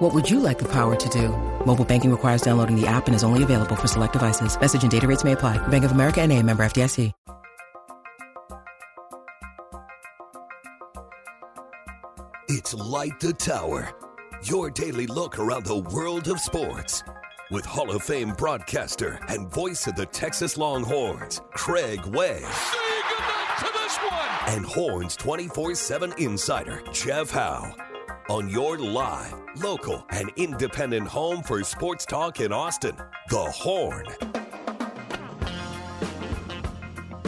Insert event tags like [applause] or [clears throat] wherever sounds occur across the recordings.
What would you like the power to do? Mobile banking requires downloading the app and is only available for select devices. Message and data rates may apply. Bank of America and a member FDIC. It's Light the Tower, your daily look around the world of sports. With Hall of Fame broadcaster and voice of the Texas Longhorns, Craig Way. And Horns 24 7 insider, Jeff Howe. On your live, local, and independent home for sports talk in Austin, The Horn.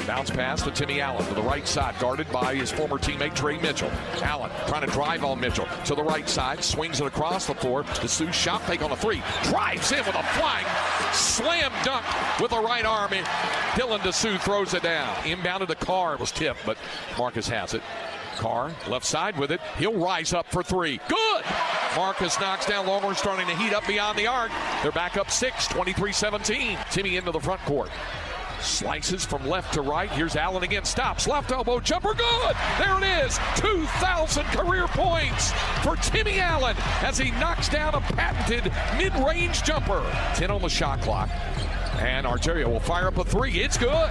Bounce pass to Timmy Allen to the right side, guarded by his former teammate Tre Mitchell. Allen trying to drive on Mitchell to the right side, swings it across the floor. Disu shot fake on the three, drives in with a flying slam dunk with the right arm. Dylan Disu throws it down. Inbounded to Carr, it was tipped, but Marcus has it. Carr left side with it. He'll rise up for three. Good. Marcus knocks down Longhorn, starting to heat up beyond the arc. They're back up six, 23-17. Timmy into the front court. Slices from left to right. Here's Allen again. Stops. Left elbow jumper. Good. There it is. 2,000 career points for Timmy Allen as he knocks down a patented mid range jumper. 10 on the shot clock. And Arterio will fire up a three. It's good.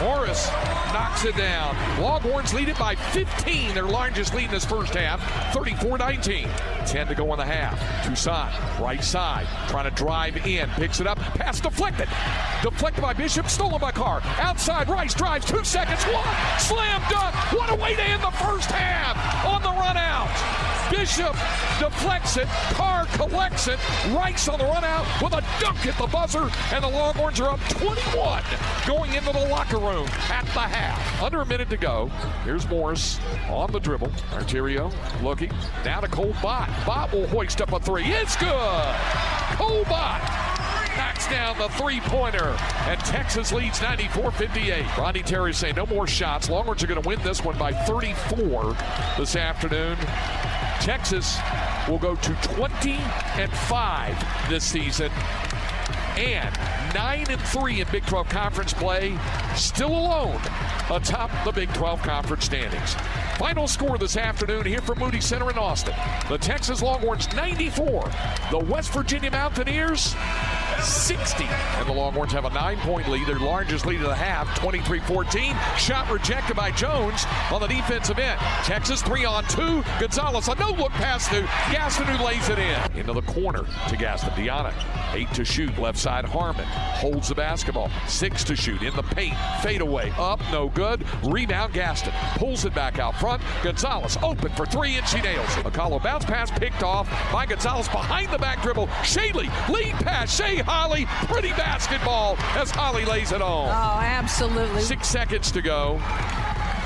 Morris knocks it down. Longhorns lead it by 15. Their largest lead in this first half, 34-19. 10 to go in the half. Toussaint, right side, trying to drive in. Picks it up. Pass deflected. Deflected by Bishop, stolen by Carr. Outside, Rice drives. Two seconds. One. Slam dunk. What a way to end the first half on the run out. Bishop deflects it. Carr collects it. Rice on the run out with a dunk at the buzzer. And the Longhorns are up 21 going into the locker room at the half. Under a minute to go. Here's Morris on the dribble. Arterio looking. Now to Cole Bott. Bott will hoist up a three. It's good. Cole Bott knocks down the three-pointer, and Texas leads 94-58. Rodney Terry saying no more shots. Longhorns are going to win this one by 34 this afternoon. Texas will go to 20 and 5 this season and 9 and 3 in Big 12 conference play, still alone atop the Big 12 conference standings. Final score this afternoon here from Moody Center in Austin. The Texas Longhorns 94, the West Virginia Mountaineers 60. And the Longhorns have a nine point lead, their largest lead of the half, 23 14. Shot rejected by Jones on the defensive end. Texas three on two. Gonzales, a no look pass to Gaston who lays it in. Into the corner to Gaston. Diana, eight to shoot. Left side, Harmon holds the basketball. Six to shoot. In the paint. Fade away. Up, no good. Rebound, Gaston. Pulls it back out front. Gonzales open for three, and she nails it. Bounce pass picked off by Gonzales behind the back dribble. Shaylee, lead pass. Shay Holle, pretty basketball as Holle lays it on. Oh, absolutely. Six seconds to go.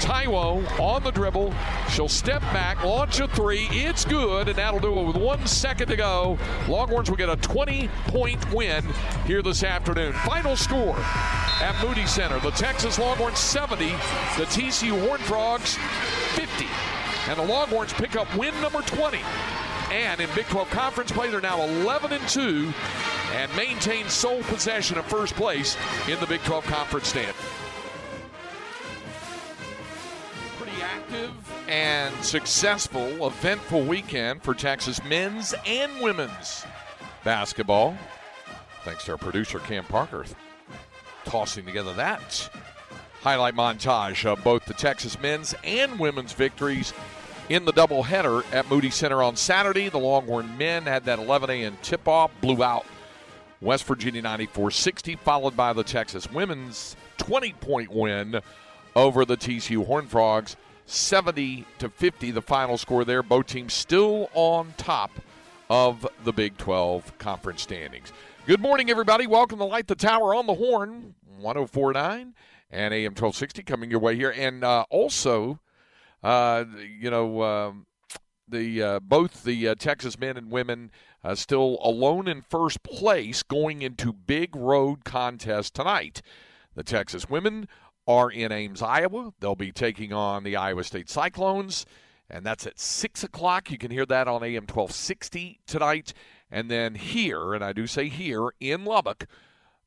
Taiwo on the dribble. She'll step back, launch a three. It's good, and that'll do it with one second to go. Longhorns will get a 20 point win here this afternoon. Final score at Moody Center the Texas Longhorns 70, the TCU Horned Frogs 50. And the Longhorns pick up win number 20. And in Big 12 conference play, they're now 11 and 2 and maintain sole possession of first place in the Big 12 conference stand. Pretty active and successful, eventful weekend for Texas men's and women's basketball. Thanks to our producer, Cam Parker, tossing together that highlight montage of both the Texas men's and women's victories in the doubleheader at Moody Center on Saturday. The Longhorn men had that 11 a.m. tip off, blew out West Virginia 94 60, followed by the Texas women's 20 point win over the TCU Horned Frogs 70 to 50, the final score there. Both teams still on top of the Big 12 conference standings. Good morning, everybody. Welcome to Light the Tower on the Horn 1049 and AM 1260 coming your way here. And uh, also, uh, you know, um, the uh, both the uh, Texas men and women uh, still alone in first place going into big road contest tonight. The Texas women are in Ames, Iowa. They'll be taking on the Iowa State Cyclones, and that's at 6 o'clock. You can hear that on AM 1260 tonight. And then here, and I do say here, in Lubbock,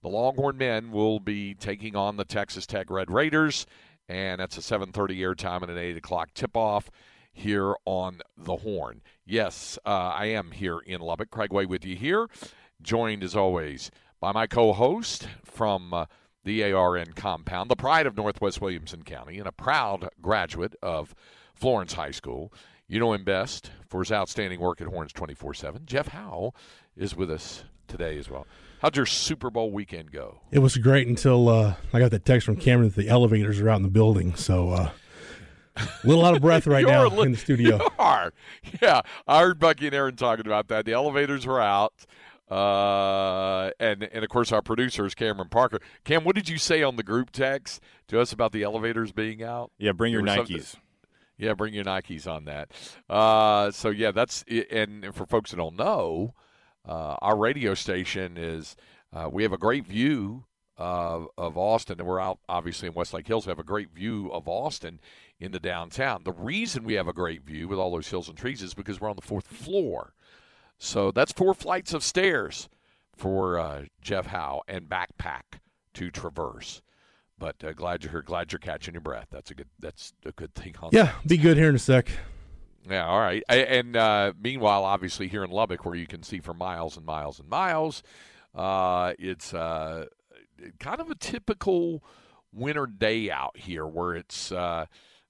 the Longhorn men will be taking on the Texas Tech Red Raiders, and that's a 7.30 airtime and an 8 o'clock tip-off here on the Horn. Yes, uh, I am here in Lubbock. Craig Way with you here, joined as always by my co-host from uh, the ARN compound, the pride of Northwest Williamson County, and a proud graduate of Florence High School. You know him best for his outstanding work at Horns 24 7. Jeff Howe is with us today as well. How'd your Super Bowl weekend go? It was great until uh, I got the text from Cameron that the elevators are out in the building. So, uh, a little out of breath [laughs] right now li- in the studio. [laughs] You are. Yeah, I heard Bucky and Aaron talking about that. The elevators were out. Uh, and and of course our producer is Cameron Parker. Cam, what did you say on the group text to us about the elevators being out? Yeah, bring your Nikes. Yeah, bring your Nikes on that. Uh, so yeah, that's and for folks that don't know, uh, our radio station is uh, we have a great view of, of Austin, and we're out obviously in Westlake Hills. We have a great view of Austin in the downtown. The reason we have a great view with all those hills and trees is because we're on the fourth floor. So that's four flights of stairs for uh, Jeff Howe and backpack to traverse. But uh, glad you're here. Glad you're catching your breath. That's a good. That's a good thing. yeah, that. be good here in a sec. Yeah, all right. And uh, meanwhile, obviously here in Lubbock, where you can see for miles and miles and miles, uh, it's uh, kind of a typical winter day out here, where it's uh,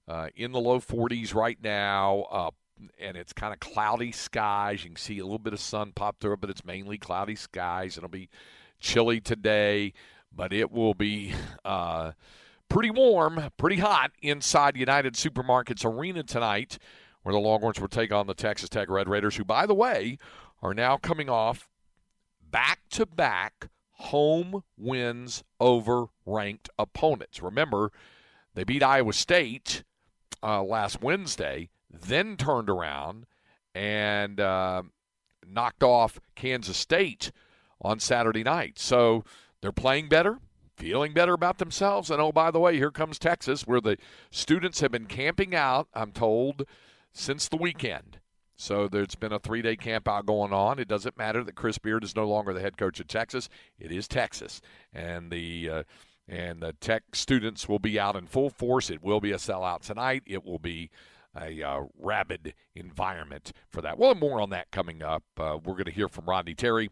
uh, in the low 40s right now and it's kind of cloudy skies. You can see a little bit of sun pop through, but it's mainly cloudy skies. It'll be chilly today, but it will be [laughs] uh, pretty warm, pretty hot inside United Supermarkets Arena tonight, where the Longhorns will take on the Texas Tech Red Raiders, who, by the way, are now coming off back to back home wins over ranked opponents. Remember, they beat Iowa State uh, last Wednesday then turned around and uh, knocked off Kansas State on Saturday night. So they're playing better, feeling better about themselves. And oh, by the way, here comes Texas, where the students have been camping out, I'm told, since the weekend. So there's been a three day camp out going on. It doesn't matter that Chris Beard is no longer the head coach of Texas. It is Texas. And the. Uh, and the Tech students will be out in full force. It will be a sellout tonight. It will be a uh, rabid environment for that. Well, more on that coming up. Uh, we're going to hear from Rodney Terry.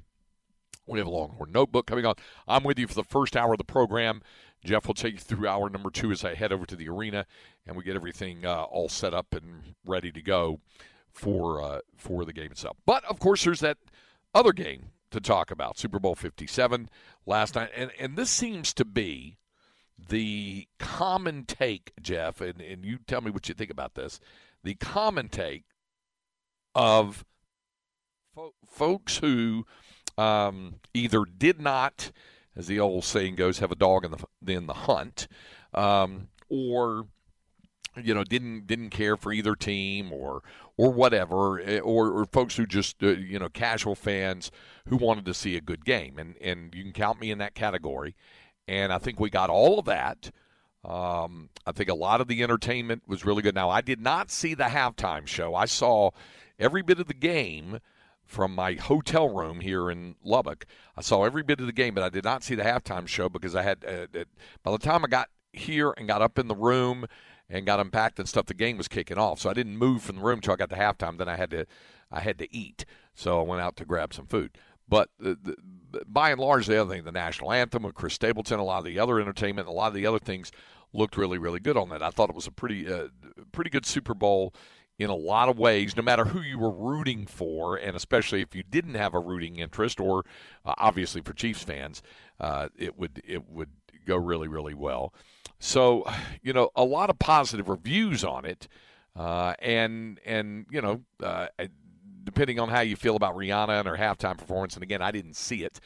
We have a Longhorn Notebook coming on. I'm with you for the first hour of the program. Jeff will take you through hour number two as I head over to the arena and we get everything uh, all set up and ready to go for uh, for the game itself. But of course, there's that other game to talk about, Super Bowl 57 last night, and and this seems to be the common take, Jeff, and, and you tell me what you think about this. The common take of fo- folks who um, either did not, as the old saying goes, have a dog in the in the hunt, um, or you know didn't didn't care for either team or or whatever, eh, or, or folks who just uh, you know casual fans who wanted to see a good game, and and you can count me in that category and I think we got all of that. Um, I think a lot of the entertainment was really good. Now, I did not see the halftime show. I saw every bit of the game from my hotel room here in Lubbock. I saw every bit of the game, but I did not see the halftime show because I had, uh, by the time I got here and got up in the room and got unpacked and stuff, the game was kicking off. So I didn't move from the room until I got to halftime. Then I had to, I had to eat. So I went out to grab some food. But the, the, by and large, the other thing, the national anthem with Chris Stapleton, a lot of the other entertainment, a lot of the other things looked really, really good on that. I thought it was a pretty, uh, pretty good Super Bowl in a lot of ways, no matter who you were rooting for, and especially if you didn't have a rooting interest, or uh, obviously for Chiefs fans, uh, it would it would go really, really well. So, you know, a lot of positive reviews on it, uh, and and you know, uh, depending on how you feel about Rihanna and her halftime performance. And again, I didn't see it.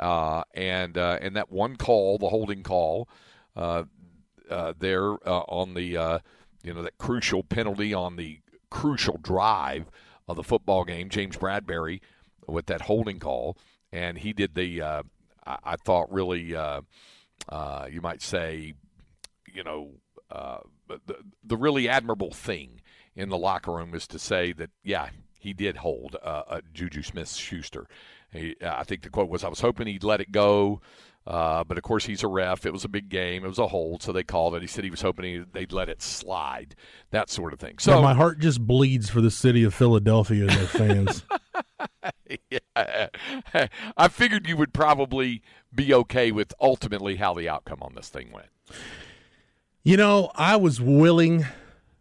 Uh, and uh, and that one call, the holding call, there on the you know that crucial penalty on the crucial drive of the football game, James Bradberry with that holding call, and he did the uh, I, I thought really uh, uh, you might say you know, uh, the the really admirable thing in the locker room is to say that yeah, he did hold uh, Juju Smith Schuster. I think the quote was, "I was hoping he'd let it go." Uh, but of course, he's a ref. It was a big game. It was a hold, so they called it. He said he was hoping he, they'd let it slide, that sort of thing. So yeah, my heart just bleeds for the city of Philadelphia and their fans. [laughs] yeah. I figured you would probably be okay with ultimately how the outcome on this thing went. You know, I was willing.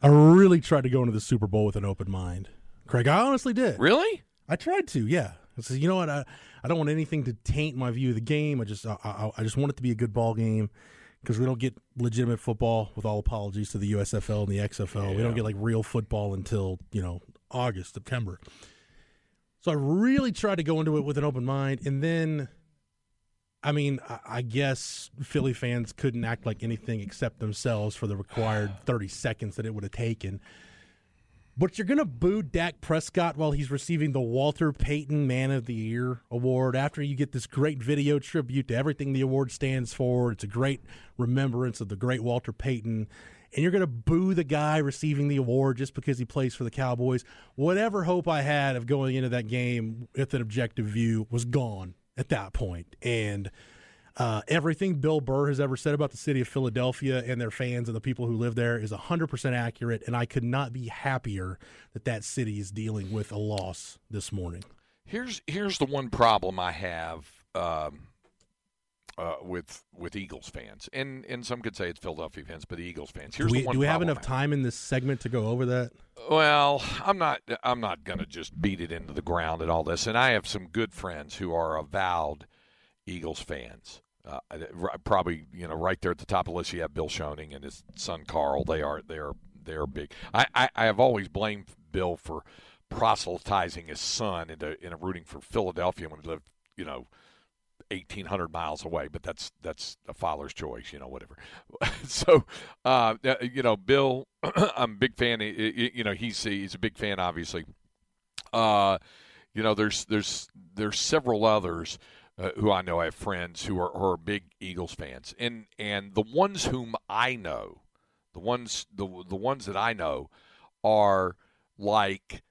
I really tried to go into the Super Bowl with an open mind. Craig, I honestly did. Really? I tried to. Yeah. I said, you know what? I, I don't want anything to taint my view of the game. I just I, I, I just want it to be a good ball game because we don't get legitimate football. With all apologies to the USFL and the XFL, yeah. we don't get like real football until you know August, September. So I really tried to go into it with an open mind, and then, I mean, I, I guess Philly fans couldn't act like anything except themselves for the required [sighs] thirty seconds that it would have taken. But you're going to boo Dak Prescott while he's receiving the Walter Payton Man of the Year award after you get this great video tribute to everything the award stands for. It's a great remembrance of the great Walter Payton. And you're going to boo the guy receiving the award just because he plays for the Cowboys. Whatever hope I had of going into that game with an objective view was gone at that point. And uh, everything Bill Burr has ever said about the city of Philadelphia and their fans and the people who live there is 100% accurate, and I could not be happier that that city is dealing with a loss this morning. Here's here's the one problem I have um, uh, with with Eagles fans, and and some could say it's Philadelphia fans, but the Eagles fans. Here's do we, do we have enough time in this segment to go over that? Well, I'm not I'm not going to just beat it into the ground and all this, and I have some good friends who are avowed Eagles fans. Uh, probably you know right there at the top of the list you have Bill Schoening and his son Carl. They are they are they are big. I, I, I have always blamed Bill for proselytizing his son into into rooting for Philadelphia when he lived you know. 1800 miles away but that's that's a father's choice you know whatever [laughs] so uh, you know bill [clears throat] i'm a big fan you know he's he's a big fan obviously uh, you know there's there's there's several others uh, who I know have friends who are, who are big Eagles fans, and and the ones whom I know, the ones the the ones that I know, are like,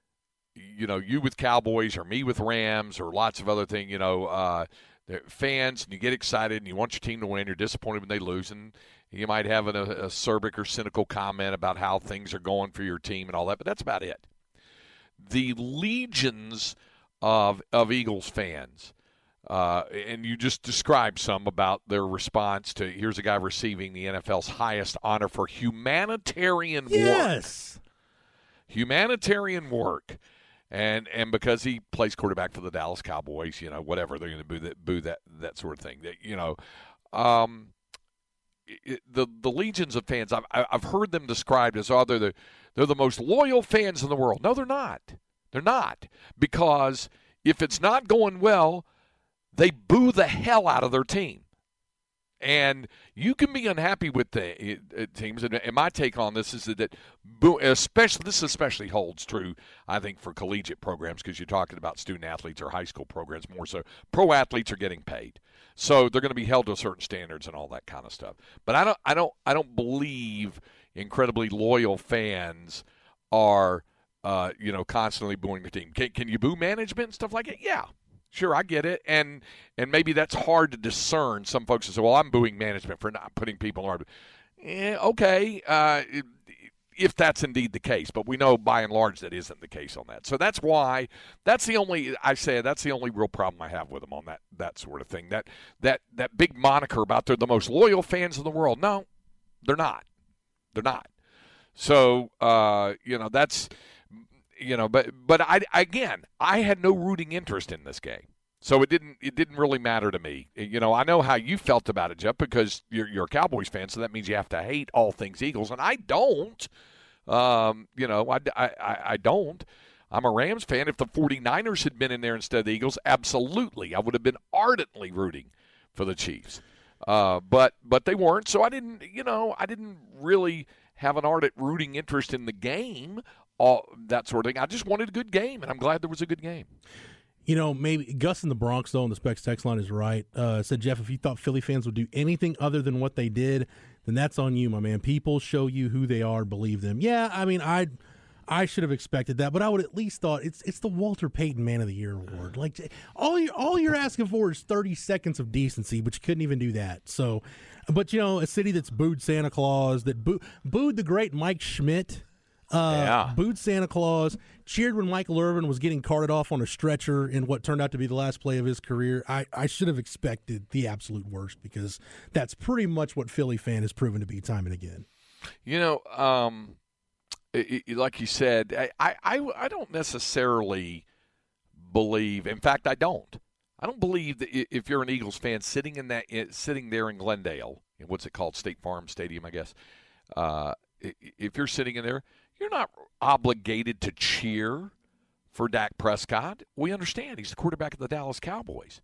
you know, you with Cowboys or me with Rams or lots of other things. You know, uh, fans, and you get excited and you want your team to win. You're disappointed when they lose, and you might have an, acerbic or cynical comment about how things are going for your team and all that, but that's about it. The legions of of Eagles fans uh, and you just described some about their response to here's a guy receiving the NFL's highest honor for humanitarian work. yes. work. Humanitarian work. And and because he plays quarterback for the Dallas Cowboys, you know, whatever they're going to boo that boo that that sort of thing. That you know, um, it, the the legions of fans I've I've heard them described as oh they're the they're the most loyal fans in the world. No, they're not. They're not because if it's not going well, they boo the hell out of their team. And you can be unhappy with the uh, teams. And my take on this is that, especially this especially holds true, I think, for collegiate programs because you're talking about student athletes or high school programs more so. Pro athletes are getting paid, so they're going to be held to certain standards and all that kind of stuff. But I don't, I don't, I don't believe incredibly loyal fans are, uh, you know, constantly booing the team. Can, can you boo management and stuff like it? Yeah, Sure, I get it, and and maybe that's hard to discern. Some folks say, "Well, I'm booing management for not putting people on." Eh, okay, uh, if that's indeed the case, but we know by and large that isn't the case on that. So that's why that's the only I say that's the only real problem I have with them on that that sort of thing. That that that big moniker about they're the most loyal fans in the world. No, they're not. They're not. So uh, you know that's you know, but but I again, I had no rooting interest in this game. So it didn't it didn't really matter to me. You know, I know how you felt about it, Jeff, because you're you're a Cowboys fan, so that means you have to hate all things Eagles, and I don't. Um, you know, I, I, I don't. I'm a Rams fan. If the 49ers had been in there instead of the Eagles, absolutely, I would have been ardently rooting for the Chiefs. Uh, but but they weren't, so I didn't. You know, I didn't really have an ardent rooting interest in the game all that sort of thing. I just wanted a good game, and I'm glad there was a good game. You know, maybe Gus in the Bronx, though, on the Specs text line is right. Uh, said, Jeff, if you thought Philly fans would do anything other than what they did, then that's on you, my man. People show you who they are, believe them. Yeah, I mean, I I should have expected that, but I would at least thought it's it's the Walter Payton Man of the Year award. Like all you all you're asking for is 30 seconds of decency, but you couldn't even do that. So, but you know, a city that's booed Santa Claus, that boo, booed the great Mike Schmidt. Uh, Yeah. booed Santa Claus, cheered when Michael Irvin was getting carted off on a stretcher in what turned out to be the last play of his career. I, I should have expected the absolute worst because that's pretty much what Philly fan has proven to be time and again. You know, um, i i like you said, I, I, I, don't necessarily believe. In fact, I don't. I don't believe that if you're an Eagles fan sitting in that sitting there in Glendale, in what's it called, State Farm Stadium, I guess. Uh, if you're sitting in there, you're not obligated to cheer for Dak Prescott. We understand he's the quarterback of the Dallas Cowboys.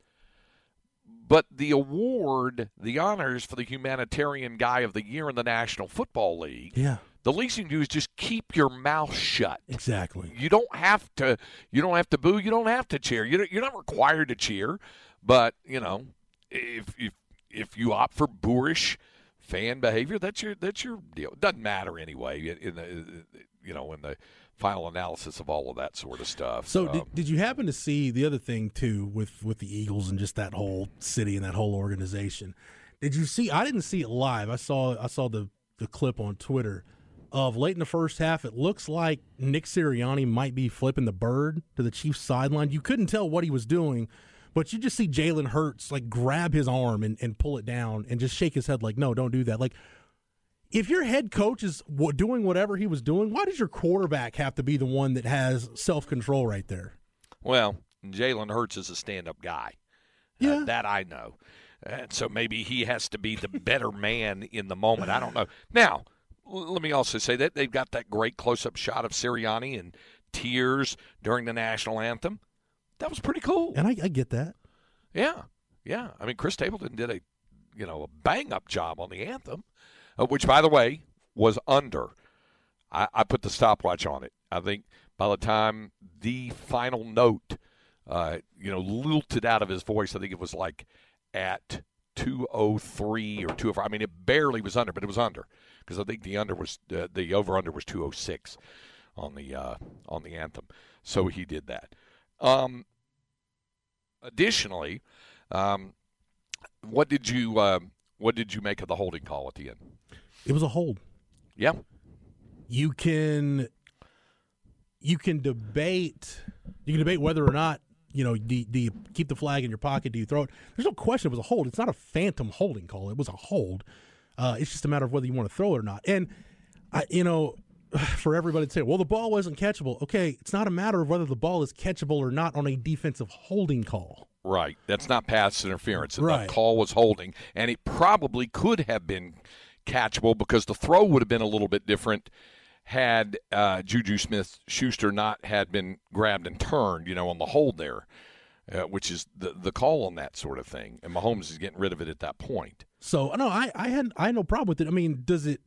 But the award, the honors for the humanitarian guy of the year in the National Football League, Yeah, the least you can do is just keep your mouth shut. exactly. You don't have to. You don't have to boo. You don't have to cheer. You're, you're not required to cheer. But you know, if if if you opt for boorish fan behavior, that's your that's your deal. It doesn't matter anyway. In, in the you know in the final analysis of all of that sort of stuff. So Um, did, did you happen to see the other thing too with with the Eagles and just that whole city and that whole organization? Did you see? I didn't see it live. I saw I saw the the clip on Twitter of late in the first half. It looks like Nick Sirianni might be flipping the bird to the Chiefs sideline. You couldn't tell what he was doing. But you just see Jalen Hurts like grab his arm and, and pull it down and just shake his head like, no, don't do that. Like, if your head coach is w- doing whatever he was doing, why does your quarterback have to be the one that has self control right there? Well, Jalen Hurts is a stand-up guy. Uh, Yeah. that I know. And so maybe he has to be the better man in the moment. I don't know. Now, let me also say that they've got that great close-up shot of Sirianni in tears during the national anthem. That was pretty cool. And I, I get that. Yeah, yeah. I mean, Chris Stapleton did a, you know, a bang-up job on the anthem, uh, which, by the way, was under. I, I put the stopwatch on it. I think by the time the final note, uh, you know, lilted out of his voice, I think it was like at 203 or 204. I mean, it barely was under, but it was under because I think the under was uh, the over/under was 206 on the uh, on the anthem. So he did that. Um, additionally, um, what did you uh, what did you make of the holding call at the end? It was a hold. Yeah, You can you can debate you can debate whether or not you know do, do you keep the flag in your pocket? Do you throw it? There's no question it was a hold. It's not a phantom holding call. It was a hold. Uh, it's just a matter of whether you want to throw it or not. And I, you know, [sighs] for everybody to say, well, the ball wasn't catchable. Okay, it's not a matter of whether the ball is catchable or not on a defensive holding call. right. That's not pass interference. Right. The call was holding, and it probably could have been catchable because the throw would have been a little bit different had uh, Juju Smith Schuster not had been grabbed and turned, you know, on the hold there, uh, which is the the call on that sort of thing. And Mahomes is getting rid of it at that point. So no, I I had I had no problem with it. I mean, does it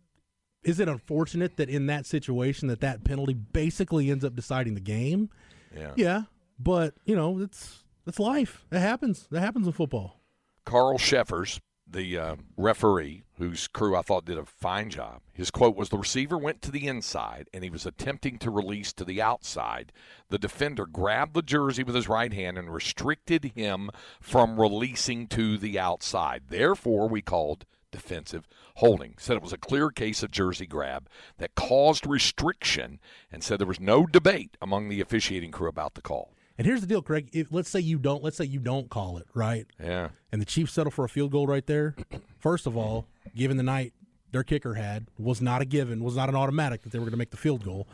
is it unfortunate that in that situation that that penalty basically ends up deciding the game? Yeah. Yeah, but you know it's it's life. It happens. That happens in football. Carl Cheffers, the uh, referee, whose crew I thought did a fine job, his quote was The receiver went to the inside and he was attempting to release to the outside. The defender grabbed the jersey with his right hand and restricted him from releasing to the outside. Therefore, we called defensive holding. Said it was a clear case of jersey grab that caused restriction and said there was no debate among the officiating crew about the call. And here's the deal, Craig. If let's say you don't, let's say you don't call it right, Yeah. and the Chiefs settle for a field goal right there. [clears throat] First of all, given the night their kicker had was not a given, was not an automatic that they were going to make the field goal.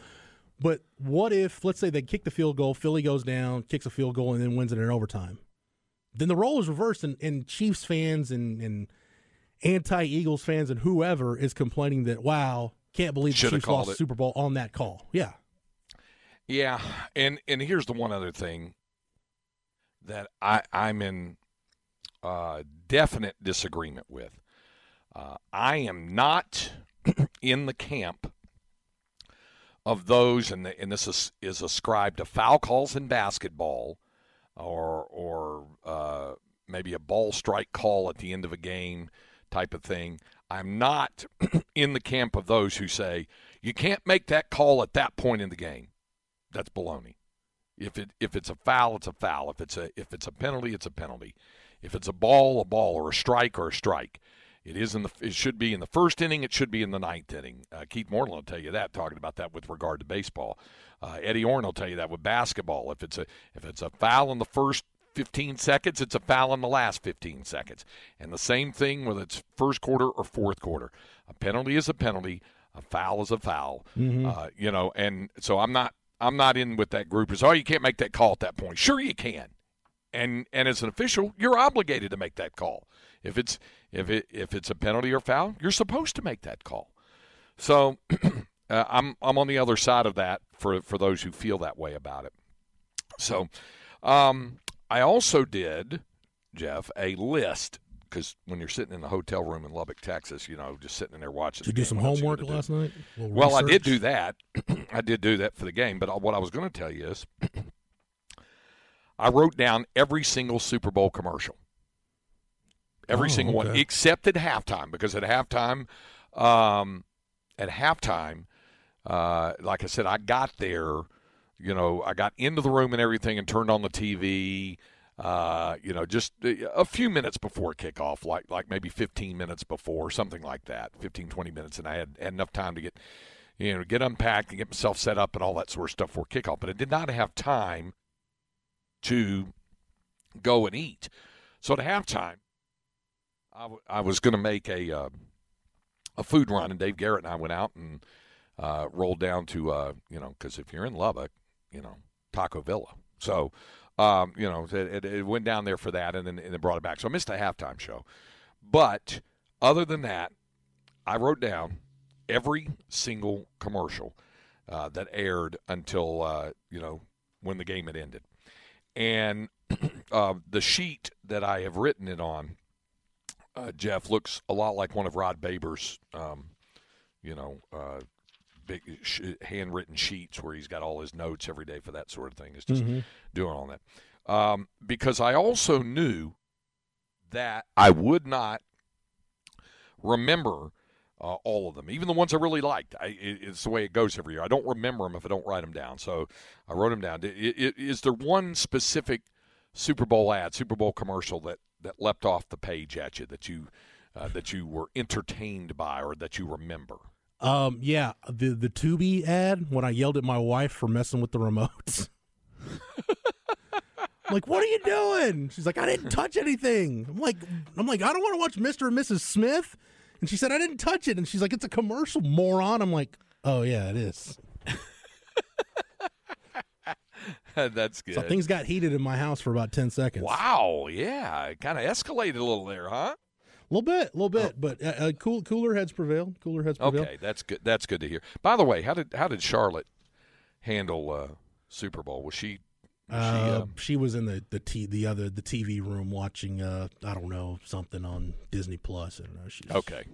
But what if, let's say they kick the field goal, Philly goes down, kicks a field goal, and then wins it in overtime? Then the role is reversed, and, and Chiefs fans and, and anti Eagles fans and whoever is complaining that, wow, can't believe the Shoulda Chiefs lost it. Super Bowl on that call. Yeah. Yeah, and and here's the one other thing that I I'm in uh, definite disagreement with. Uh, I am not [clears throat] in the camp of those, and the, and this is is ascribed to foul calls in basketball, or or uh, maybe a ball strike call at the end of a game type of thing. I'm not [clears throat] in the camp of those who say you can't make that call at that point in the game. That's baloney. If it if it's a foul, it's a foul. If it's a if it's a penalty, it's a penalty. If it's a ball, a ball, or a strike, or a strike. It is in the. It should be in the first inning. It should be in the ninth inning. Uh, Keith Moreland will tell you that, talking about that with regard to baseball. Uh, Eddie Orrin will tell you that with basketball. If it's a if it's a foul in the first 15 seconds, it's a foul in the last 15 seconds. And the same thing whether it's first quarter or fourth quarter. A penalty is a penalty. A foul is a foul. Mm-hmm. Uh, you know, and so I'm not I'm not in with that group. Is oh you can't make that call at that point. Sure you can. And and as an official, you're obligated to make that call. If it's if it if it's a penalty or foul, you're supposed to make that call. So [clears throat] uh, I'm I'm on the other side of that for for those who feel that way about it. So um, I also did, Jeff, a list because when you're sitting in the hotel room in Lubbock, Texas, you know, just sitting in there watching. Did you do some homework last night? Well, I did do that. [clears throat] I did do that for the game. But what I was going to tell you is, [clears throat] I wrote down every single Super Bowl commercial, every oh, single okay. one, except at halftime, because at halftime, um, at halftime, uh, like I said, I got there. You know, I got into the room and everything, and turned on the TV uh, you know, just a few minutes before kickoff, like like maybe 15 minutes before, something like that, 15, 20 minutes, and I had, had enough time to get, you know, get unpacked and get myself set up and all that sort of stuff for kickoff. But I did not have time to go and eat. So at halftime, I, w- I was going to make a uh, a food run, and Dave Garrett and I went out and uh, rolled down to, uh, you know, because if you're in Lubbock, you know, Taco Villa. So um, you know, it, it, went down there for that and then, and then brought it back. So I missed a halftime show. But other than that, I wrote down every single commercial uh, that aired until, uh, you know, when the game had ended. And [clears throat] uh, the sheet that I have written it on, uh, Jeff, looks a lot like one of Rod Babers' um, you know, uh, big sh- handwritten sheets where he's got all his notes every day for that sort of thing. Is just mm-hmm. doing all that. Um, because I also knew that I would not remember uh, all of them, even the ones I really liked. I, it, it's the way it goes every year. I don't remember them if I don't write them down. So I wrote them down. Is there one specific Super Bowl ad, Super Bowl commercial that that leapt off the page at you that you uh, that you were entertained by or that you remember? Um, yeah, the the Tubi ad when I yelled at my wife for messing with the remotes. [laughs] like, what are you doing? She's like, I didn't touch anything. I'm like, I'm like, I don't want to watch Mr. and Mrs. Smith. And she said, I didn't touch it. And she's like, it's a commercial, moron. I'm like, oh yeah, it is. [laughs] That's good. So things got heated in my house for about ten seconds. Wow, yeah, it kind of escalated a little there, huh? A little bit, a little bit, oh. but uh, uh, cool, cooler heads prevailed. Cooler heads prevailed. Okay, that's good. That's good to hear. By the way, how did how did Charlotte handle uh, Super Bowl? Was she? Was she, uh, um, she, was in the the t- the other the TV room watching uh, I don't know something on Disney Plus. I don't know. She's okay.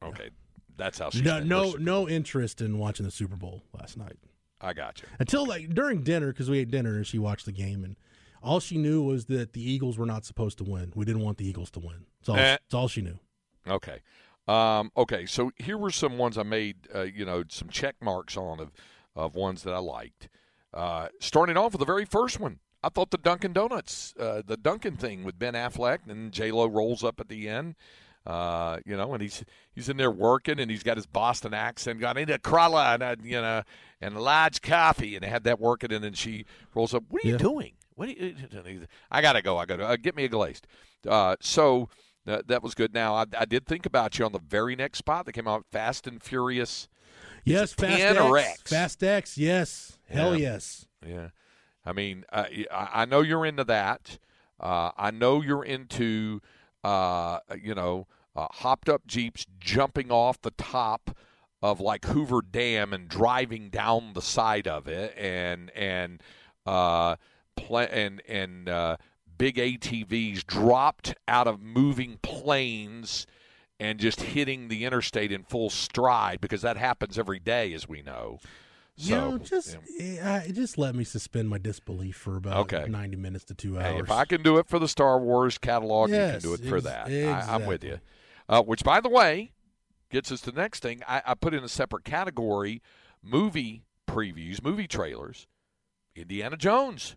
Okay, yeah. that's how she. No, no, no interest in watching the Super Bowl last night. I got you. Until like during dinner because we ate dinner and she watched the game and all she knew was that the Eagles were not supposed to win. We didn't want the Eagles to win. That's all, eh. that's all she knew. Okay. Um, okay, so here were some ones I made, uh, you know, some check marks on of, of ones that I liked. Uh, starting off with the very first one, I thought the Dunkin' Donuts, uh, the Dunkin' thing with Ben Affleck, and J Lo rolls up at the end. Uh, you know, and he's he's in there working, and he's got his Boston accent. Got into Krala and you know, and a large coffee, and they had that working, and then she rolls up. What are you doing? What? Are you, [laughs] I gotta go. I gotta uh, get me a glazed. Uh, so that, that was good. Now, I, I, did think about you on the very next spot that came out, Fast and Furious. Yes, Fast X. Or X. Fast X, yes. Hell yeah. yes. Yeah. I mean, uh, I know you're into that. Uh, I know you're into, uh, you know, uh, hopped up Jeeps jumping off the top of like Hoover Dam and driving down the side of it and, and, uh, play, and, and, uh, big ATVs dropped out of moving planes and just hitting the interstate in full stride because that happens every day, as we know. So, you know, just yeah. just let me suspend my disbelief for about okay. ninety minutes to two hours. Hey, if I can do it for the Star Wars catalog, yes, you can do it for that. Exactly. I, am with you. Uh, which, by the way, gets us to the next thing. I, I put in a separate category movie previews, movie trailers. Indiana Jones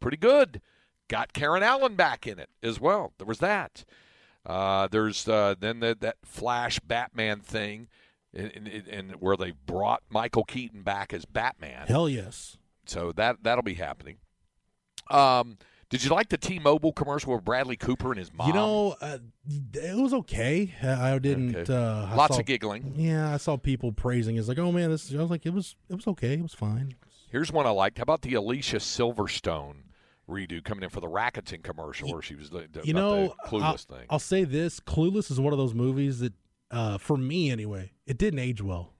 pretty good. Got Karen Allen back in it as well. There was that. Uh, there's uh, then the, that Flash Batman thing, and where they brought Michael Keaton back as Batman. Hell yes. So that that'll be happening. Um, did you like the T-Mobile commercial with Bradley Cooper and his mom? You know, uh, it was okay. I didn't. Okay. Uh, Lots saw, of giggling. Yeah, I saw people praising. It's like, oh man, this. Is, I was like, it was. It was okay. It was fine. Here's one I liked. How about the Alicia Silverstone redo coming in for the Rakuten commercial, where she was the, you know Clueless I'll, thing. I'll say this: Clueless is one of those movies that, uh, for me anyway, it didn't age well.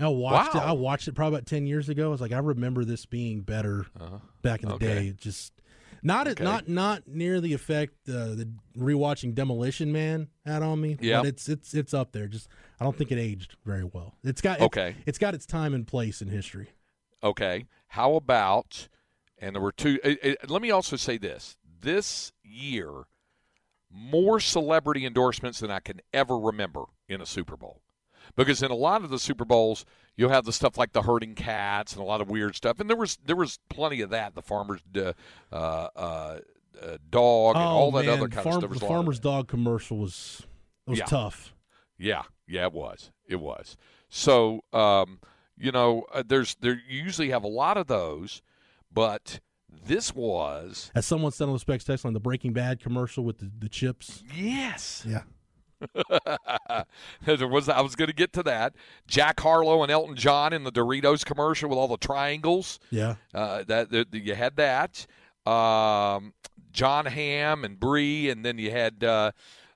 I watched wow. it. I watched it probably about ten years ago. I was like, I remember this being better uh-huh. back in the okay. day. It just not okay. not not near the effect uh, the rewatching Demolition Man had on me. Yeah, it's it's it's up there. Just I don't think it aged very well. It's got okay. it's got its time and place in history. Okay, how about? And there were two. It, it, let me also say this: this year, more celebrity endorsements than I can ever remember in a Super Bowl because in a lot of the Super Bowls you'll have the stuff like the herding cats and a lot of weird stuff, and there was there was plenty of that. The farmer's uh, uh, uh, dog and oh, all that man. other kind Farm, of stuff. The farmer's dog commercial was was yeah. tough. Yeah, yeah, it was. It was. So um, you know, uh, there's there you usually have a lot of those, but this was as someone said on the specs text line the Breaking Bad commercial with the, the chips. Yes. Yeah. [laughs] there was I was going to get to that. Jack Harlow and Elton John in the Doritos commercial with all the triangles. Yeah, uh, that, that, you had that. Um, Jon Hamm and Brie, and then you had uh,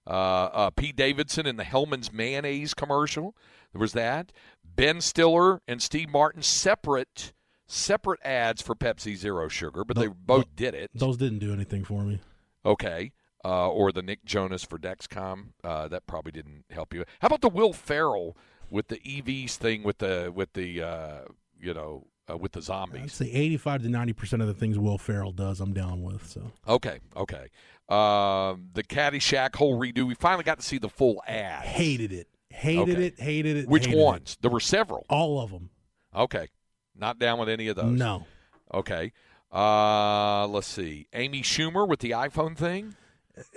uh, uh, Pete Davidson in the Hellmann's mayonnaise commercial. There was that. Ben Stiller and Steve Martin separate separate ads for Pepsi Zero Sugar, but they both did it. Those didn't do anything for me. Okay uh, or the Nick Jonas for Dexcom. Uh, that probably didn't help you. How about the Will Ferrell with the EVs thing with the with the uh, you know uh, with the zombies? I'd say eighty-five to ninety percent of the things Will Ferrell does, I'm down with. So okay, okay. Um, the Caddyshack whole redo. We finally got to see the full ad. Hated it. Hated okay. it. Hated it. Which hated ones? It. There were several. All of them. Okay. Not down with any of those. No. Okay. Uh, let's see. Amy Schumer with the iPhone thing.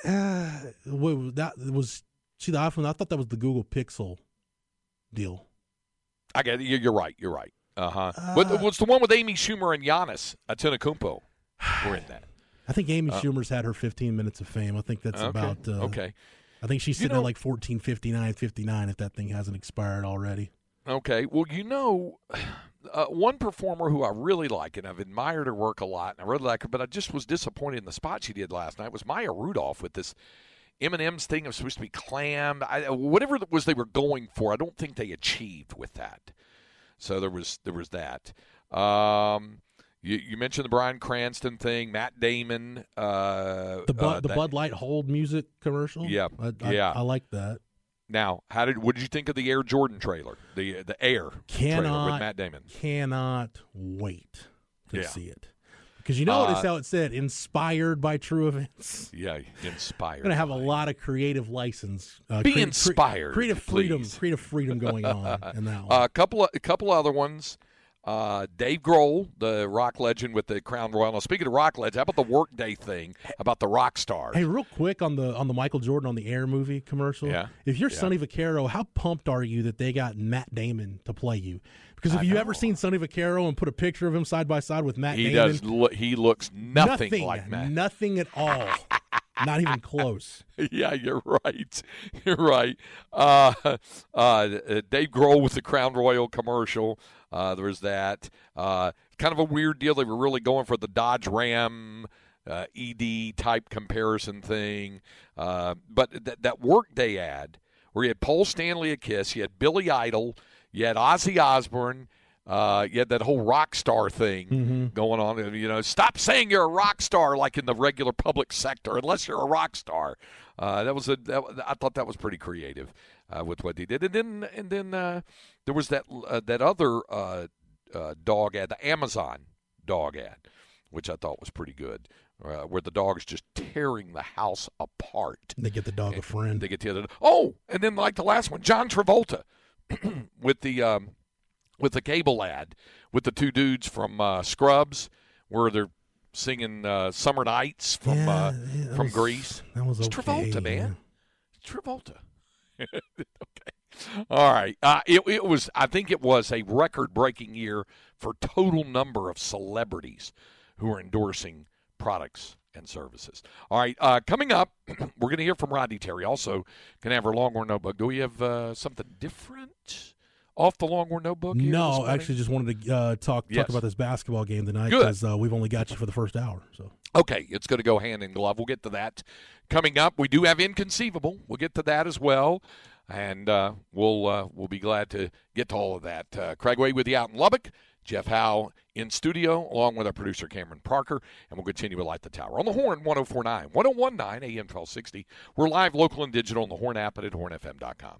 Uh, that was see the iPhone. I thought that was the Google Pixel deal. I get it. You're right. You're right. Uh-huh. Uh What was the one with Amy Schumer and Giannis Antetokounmpo? We're in that. I think Amy uh, Schumer's had her 15 minutes of fame. I think that's okay. about. Uh, okay. I think she's sitting you know, at like 1459, 59 if that thing hasn't expired already. Okay. Well, you know, [sighs] uh, one performer who I really like and I've admired her work a lot, and I really like her, but I just was disappointed in the spot she did last night was Maya Rudolph with this M&M's thing. It was supposed to be clam, I, whatever it was they were going for. I don't think they achieved with that. So there was there was that. Um, you, you, mentioned the Bryan Cranston thing, Matt Damon. Uh, the Bud, uh, the that, Bud Light Hold music commercial. Yeah, I, I, yeah. I like that. Now, how did what did you think of the Air Jordan trailer? The the Air cannot, trailer with Matt Damon. Cannot wait to yeah. see it. Because you notice uh, how it said inspired by true events. Yeah, inspired. Going to have by. a lot of creative license. Uh, Be cre- inspired. creative please. freedom. Creative freedom going on [laughs] in that one. A uh, couple of a couple other ones. Uh, Dave Grohl, the rock legend with the Crown Royal. Now, speaking of rock legends, how about the Workday thing about the rock stars? Hey, real quick on the on the Michael Jordan on the Air movie commercial. Yeah. If you're yeah. Sonny Vaccaro, how pumped are you that they got Matt Damon to play you? Because if you ever seen Sonny Vaccaro and put a picture of him side by side with Matt he Damon, does. Look, he looks nothing, nothing like Matt. Nothing at all. Not even close. [laughs] yeah, you're right. [laughs] You're right. Uh, uh, Dave Grohl with the Crown Royal commercial. Uh, there was that. Uh, kind of a weird deal. They were really going for the Dodge Ram uh, ED type comparison thing. Uh, but th- that Workday ad where you had Paul Stanley a Kiss, you had Billy Idol, you had Ozzy Osbourne. Uh, you had that whole rock star thing mm-hmm. going on. You know, stop saying you're a rock star like in the regular public sector, unless you're a rock star. Uh, that was a. That, I thought that was pretty creative uh, with what he did. And then and then uh, there was that uh, that other uh, uh, dog ad, the Amazon dog ad, which I thought was pretty good uh, where the dog's just tearing the house apart. They get the dog a friend. They get the other. Oh, and then like the last one, John Travolta [clears throat] with the um, with the cable ad with the two dudes from uh, Scrubs, where they're singing uh, "Summer Nights" from Yeah, uh, yeah, from was- Grease. That was It's okay. Travolta, man. yeah. Travolta. [laughs] okay. All right. Uh, it, it was. I think it was a record-breaking year for total number of celebrities who are endorsing products and services. All right. Uh, coming up, [clears throat] we're going to hear from Rodney Terry. Also, can have our Longhorn notebook. Do we have uh, something different off the Longhorn notebook? No, actually, just wanted to uh, talk Yes. talk about this basketball game tonight because uh, we've only got you for the first hour. So Okay, it's going to go hand in glove. We'll get to that coming up. We do have inconceivable. We'll get to that as well, and uh, we'll uh, we'll be glad to get to all of that. Uh, Craig Way with you out in Lubbock. Jeff Howe in studio, along with our producer Cameron Parker, and we'll continue with Light the Tower on the Horn 1049, 1019 AM 1260. We're live, local, and digital on the Horn app and at hornfm.com.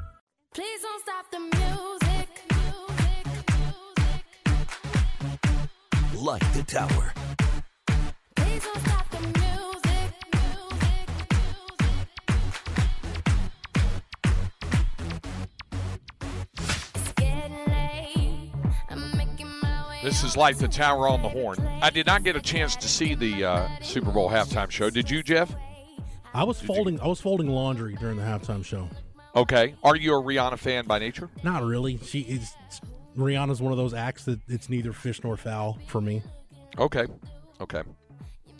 Please don't stop the music. Light the Tower. Please don't stop the music. It's getting late. I'm making my way. This is Light the Tower on the Horn. I did not get a chance to see the uh, Super Bowl halftime show. Did you, Jeff? I was folding I was folding laundry during the halftime show. Okay. Are you a Rihanna fan by nature? Not really. She is Rihanna's one of those acts that it's neither fish nor fowl for me. Okay. Okay.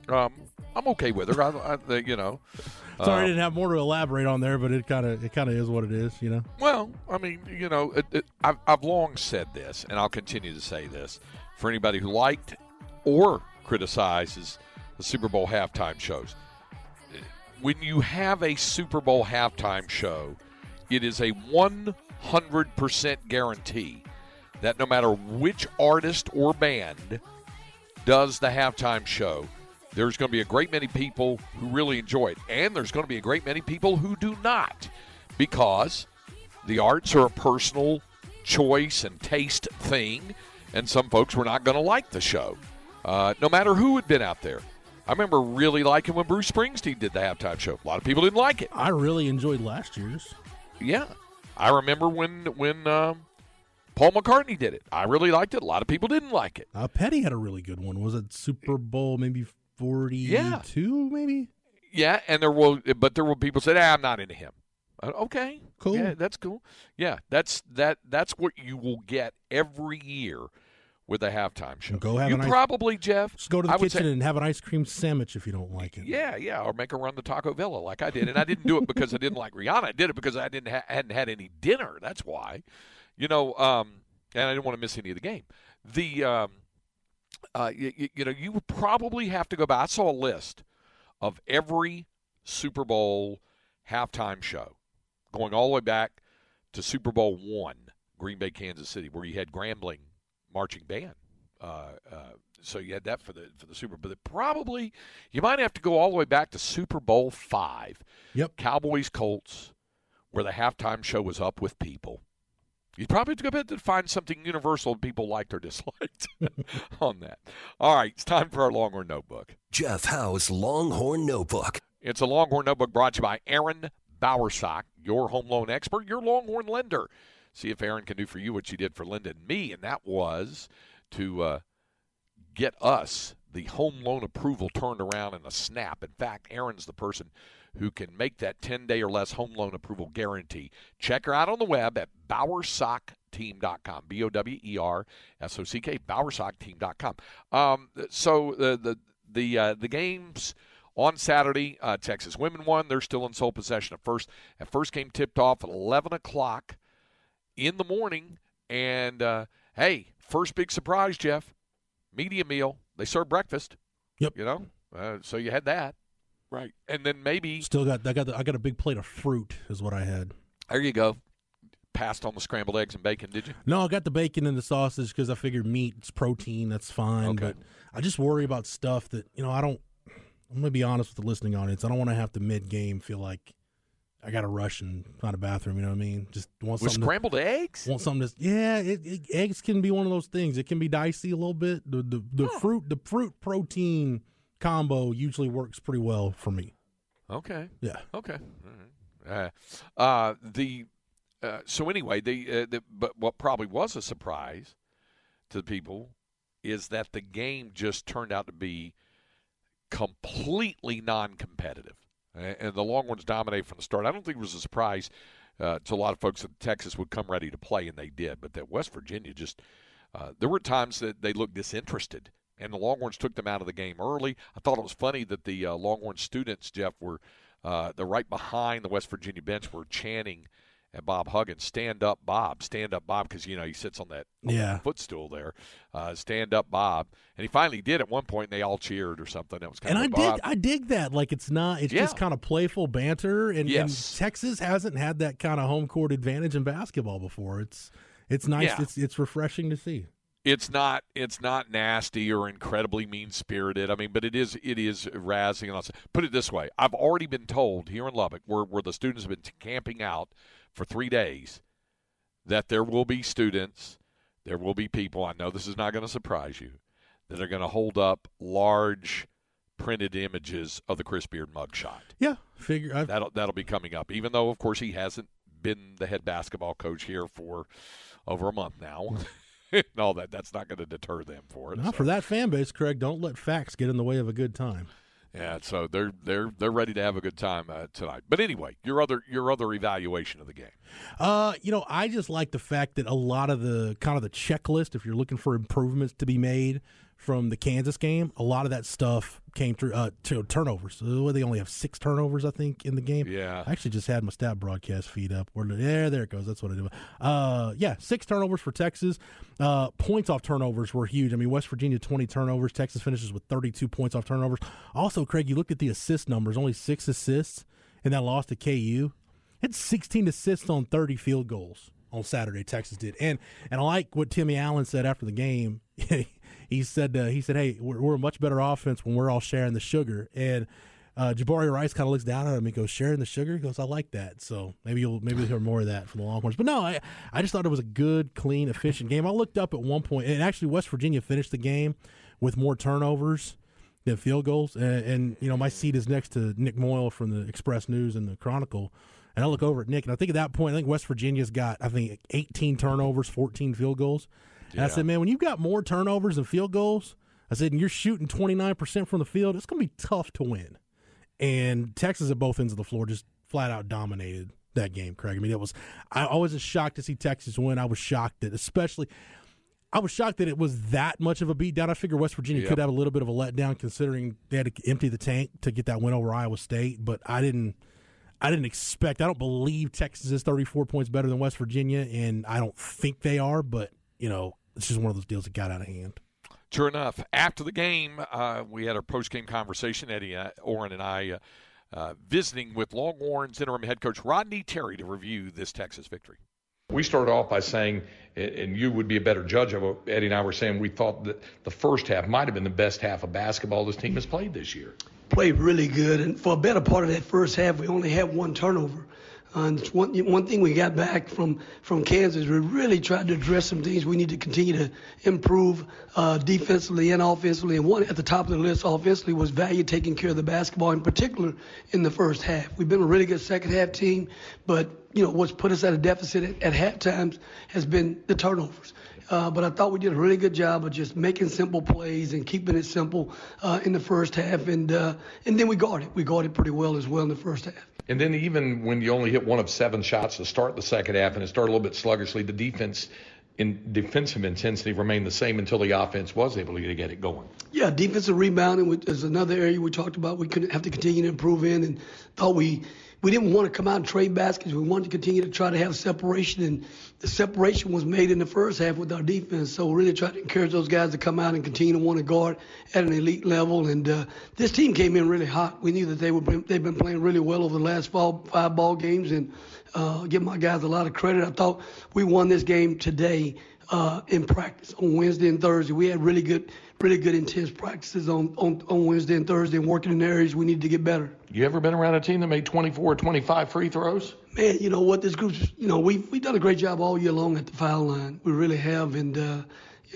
Um, I'm okay with her. I, I, you know. [laughs] Sorry, I Uh, didn't have more to elaborate on there, but it kind of it kind of is what it is, you know. Well, I mean, you know, it, it, I've, I've long said this, and I'll continue to say this for anybody who liked or criticizes the Super Bowl halftime shows. When you have a Super Bowl halftime show, it is a 100% guarantee that no matter which artist or band does the halftime show, there's going to be a great many people who really enjoy it. And there's going to be a great many people who do not because the arts are a personal choice and taste thing. And some folks were not going to like the show, uh, no matter who had been out there. I remember really liking when Bruce Springsteen did the halftime show. A lot of people didn't like it. I really enjoyed last year's. Yeah, I remember when when um, Paul McCartney did it. I really liked it. A lot of people didn't like it. Uh, Petty had a really good one. Was it Super Bowl maybe forty-two? Maybe. Yeah, and there will, but there will people say, ah, "I'm not into him." Uh, okay, Cool. Yeah, that's cool. Yeah, that's that. That's what you will get every year with a halftime show. Go have you probably, Jeff. Just go to the I kitchen say- and have an ice cream sandwich if you don't like it. Yeah, yeah, or make a run to Taco Villa like I did, and I didn't do it because I didn't like Rihanna. I did it because I didn't ha- hadn't had any dinner. That's why, you know, um, and I didn't want to miss any of the game. The, um, uh, you, you know, you would probably have to go by. I saw a list of every Super Bowl halftime show, going all the way back to Super Bowl one, Green Bay, Kansas City, where you had Grambling marching band. Uh, uh, so you had that for the for the Super Bowl. But probably you might have to go all the way back to Super Bowl five, Yep. Cowboys Colts, where the halftime show was up with people. You'd probably have to go back to find something universal people liked or disliked [laughs] on that. All right, it's time for our Longhorn Notebook. Jeff Howe's Longhorn Notebook. It's a Longhorn Notebook brought to you by Aaron Bowersock, your home loan expert, your Longhorn lender. See if Aaron can do for you what she did for Linda and me, and that was to uh, get us the home loan approval turned around in a snap. In fact, Aaron's the person who can make that 10 day or less home loan approval guarantee. Check her out on the web at bowersockteam.com. B O W E R S O C K, bowersockteam.com. Um, so the, the, the, uh, the games on Saturday, uh, Texas women won. They're still in sole possession of first. At first game tipped off at 11 o'clock in the morning. And uh, hey, first big surprise, Jeff. Media meal. They serve breakfast. Yep. You know, Uh, so you had that, right? And then maybe Still got I got the, I got a big plate of fruit is what I had. there you go. Passed on the scrambled eggs and bacon, did you? No, I got the bacon and the sausage because I figured meat, it's protein, that's fine. Okay. But I just worry about stuff that you know I don't. I'm gonna be honest with the listening audience. I don't want to have to mid game feel like I got to rush and find a bathroom. You know what I mean? Just want With something. to- scrambled eggs? Want something to yeah. It, it, eggs can be one of those things. It can be dicey a little bit. The the, the fruit the fruit protein combo usually works pretty well for me. Okay. Yeah. Okay. Right. Uh, uh, the uh, so anyway, the, uh, the but what probably was a surprise to the people is that the game just turned out to be completely non-competitive, and, the Longhorns dominated from the start. I don't think it was a surprise uh, to a lot of folks that Texas would come ready to play, and they did. But that West Virginia just uh, there were times that they looked disinterested, and the Longhorns took them out of the game early. I thought it was funny that the uh, Longhorn students, Jeff, were uh, they're right behind the West Virginia bench, were chanting at Bob Huggins, "Stand up, Bob! Stand up, Bob!" Because you know he sits on that, on that Yeah. footstool there. Uh, Stand up, Bob! And he finally did at one point. and They all cheered or something. That was kind And I of dig I dig that. Like it's not it's just kind of playful banter and, and Texas hasn't had that kind of home court advantage in basketball before. It's it's nice. Yeah. It's it's refreshing to see. it's not it's not nasty or incredibly mean spirited. I mean, but it is it is razzing and. Put it this way: I've already been told here in Lubbock, where where the students have been t- camping out for three days, that there will be students, there will be people. I know this is not going to surprise you, that are going to hold up large printed images of the Chris Beard mugshot. Yeah, figure. I've, That'll that'll be coming up. Even though, of course, he hasn't been the head basketball coach here for over a month now. Mm. [laughs] and all that. That's not going to deter them for it. not so. for that fan base, Craig. Don't let facts get in the way of a good time. Yeah, so they're they're they're ready to have a good time uh, tonight. But anyway, your other your other evaluation of the game. Uh, you know, I just like the fact that a lot of the kind of the checklist, if you're looking for improvements to be made from the Kansas game, a lot of that stuff came through uh to turnovers. So they only have six turnovers, I think, in the game. Yeah. I actually just had my stat broadcast feed up. Where there, there it goes. That's what I did. Uh, yeah, six turnovers for Texas. Uh, points off turnovers were huge. I mean, West Virginia twenty turnovers. Texas finishes with thirty-two points off turnovers. Also, Craig, you looked at the assist numbers. Only six assists in that loss to KU. It's 16 assists on 30 field goals on Saturday. Texas did, and and I like what Timmy Allen said after the game. [laughs] he said uh, he said, "Hey, we're, we're a much better offense when we're all sharing the sugar." And uh, Jabari Rice kind of looks down at him and goes, "Sharing the sugar." He goes, "I like that." So maybe you'll maybe you'll hear more of that from the Longhorns. But no, I I just thought it was a good, clean, efficient game. I looked up at one point, and actually West Virginia finished the game with more turnovers than field goals. And, and you know, my seat is next to Nick Moyle from the Express News and the Chronicle. And I look over at Nick, and I think at that point, I think West Virginia's got, I think, 18 turnovers, 14 field goals. And I said, man, when you've got more turnovers and field goals, I said, and you're shooting 29% from the field, it's going to be tough to win. And Texas at both ends of the floor just flat out dominated that game, Craig. I mean, it was, I, I was shocked to see Texas win. I was shocked that, especially, I was shocked that it was that much of a beatdown. I figured West Virginia Yep. could have a little bit of a letdown considering they had to empty the tank to get that win over Iowa State, but I didn't. I didn't expect. I don't believe Texas is 34 points better than West Virginia, and I don't think they are. But you know, it's just one of those deals that got out of hand. Sure enough, after the game, uh, we had our post-game conversation. Eddie uh, Oran and I uh, uh, visiting with Longhorns interim head coach Rodney Terry to review this Texas victory. We started off by saying, and you would be a better judge of it, Eddie and I were saying we thought that the first half might have been the best half of basketball this team has played this year. played really good, and for a better part of that first half, we only had one turnover. And one one thing we got back from from Kansas, we really tried to address some things we need to continue to improve uh, defensively and offensively. And one at the top of the list offensively was value taking care of the basketball, in particular in the first half. We've been a really good second half team, but you know what's put us at a deficit at, at half times has been the turnovers. Uh, but I thought we did a really good job of just making simple plays and keeping it simple uh, in the first half, and uh, and then we guarded. We guarded pretty well as well in the first half. And then even when you only hit one of seven shots to start the second half and it started a little bit sluggishly, the defense in defensive intensity remained the same until the offense was able to get it going. Yeah, defensive rebounding is another area we talked about. We could have to continue to improve in, and thought we we didn't want to come out and trade baskets. We wanted to continue to try to have separation, and the separation was made in the first half with our defense. So we really tried to encourage those guys to come out and continue to want to guard at an elite level. And uh, this team came in really hot. We knew that they were they've been playing really well over the last fall, five ball games, and uh, give my guys a lot of credit. I thought we won this game today uh, in practice on Wednesday and Thursday. We had really good, really good intense practices on, on, on Wednesday and Thursday and working in areas we need to get better. You ever been around a team that made 24 or 25 free throws? Man, you know what? This group's, you know, we've, we've done a great job all year long at the foul line. We really have. And, uh,